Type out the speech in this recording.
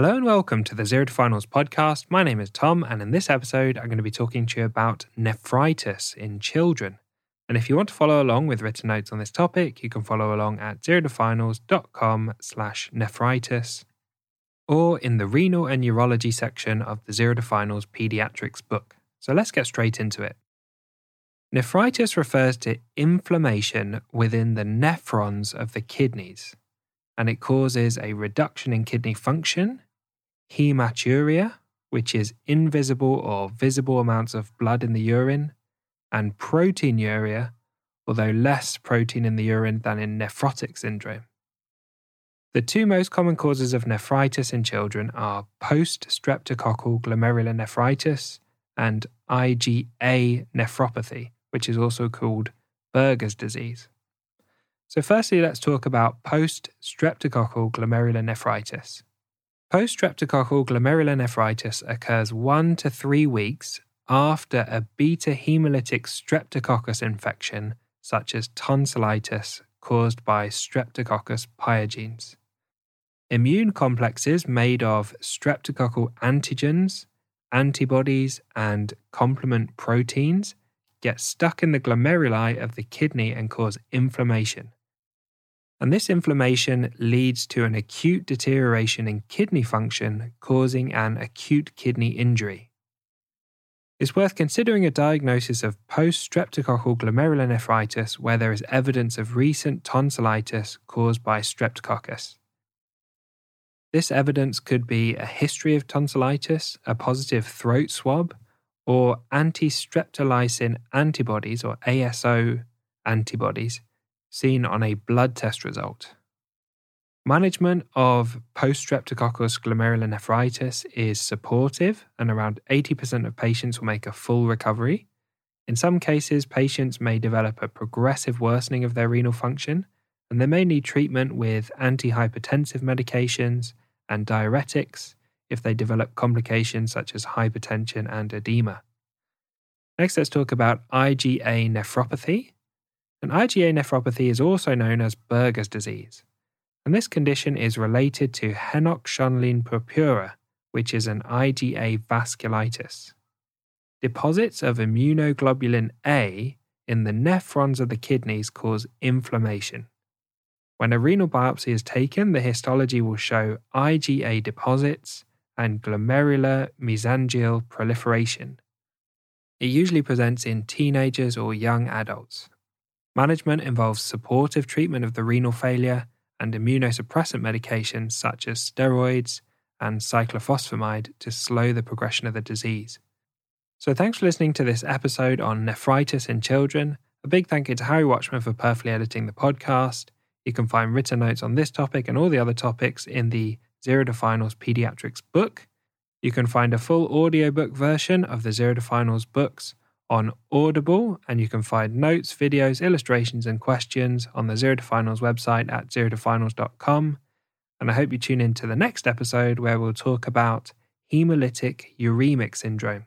Hello and welcome to the Zero to Finals podcast. My name is Tom, and in this episode, I'm going to be talking to you about nephritis in children. And if you want to follow along with written notes on this topic, you can follow along at zerotofinals.com slash nephritis or in the renal and urology section of the Zero to Finals pediatrics book. So let's get straight into it. Nephritis refers to inflammation within the nephrons of the kidneys, and it causes a reduction in kidney function, hematuria, which is invisible or visible amounts of blood in the urine, and proteinuria, although less protein in the urine than in nephrotic syndrome. The two most common causes of nephritis in children are post streptococcal glomerulonephritis and IgA nephropathy, which is also called Berger's disease. So, firstly, let's talk about post streptococcal glomerulonephritis. Post streptococcal glomerulonephritis occurs one to three weeks after a beta hemolytic streptococcus infection, such as tonsillitis caused by Streptococcus pyogenes. Immune complexes made of streptococcal antigens, antibodies, and complement proteins get stuck in the glomeruli of the kidney and cause inflammation. And this inflammation leads to an acute deterioration in kidney function, causing an acute kidney injury. It's worth considering a diagnosis of post streptococcal glomerulonephritis where there is evidence of recent tonsillitis caused by streptococcus. This evidence could be a history of tonsillitis, a positive throat swab, or anti streptolysin antibodies or ASO antibodies seen on a blood test result. Management of post streptococcus glomerulonephritis is supportive, and around 80% of patients will make a full recovery. In some cases, patients may develop a progressive worsening of their renal function, and they may need treatment with antihypertensive medications and diuretics if they develop complications such as hypertension and edema. Next, let's talk about IgA nephropathy. And IgA nephropathy is also known as Berger's disease. And this condition is related to Henoch-Schönlein purpura, which is an IgA vasculitis. Deposits of immunoglobulin A in the nephrons of the kidneys cause inflammation. When a renal biopsy is taken, the histology will show IgA deposits and glomerular mesangial proliferation. It usually presents in teenagers or young adults. Management involves supportive treatment of the renal failure and immunosuppressant medications such as steroids and cyclophosphamide to slow the progression of the disease. So, thanks for listening to this episode on nephritis in children. A big thank you to Harry Watchman for perfectly editing the podcast. You can find written notes on this topic and all the other topics in the Zero to Finals Pediatrics book. You can find a full audiobook version of the Zero to Finals books on Audible, and you can find notes, videos, illustrations, and questions on the Zero to Finals website at zerotofinals.com. And I hope you tune in to the next episode where we'll talk about hemolytic uremic syndrome.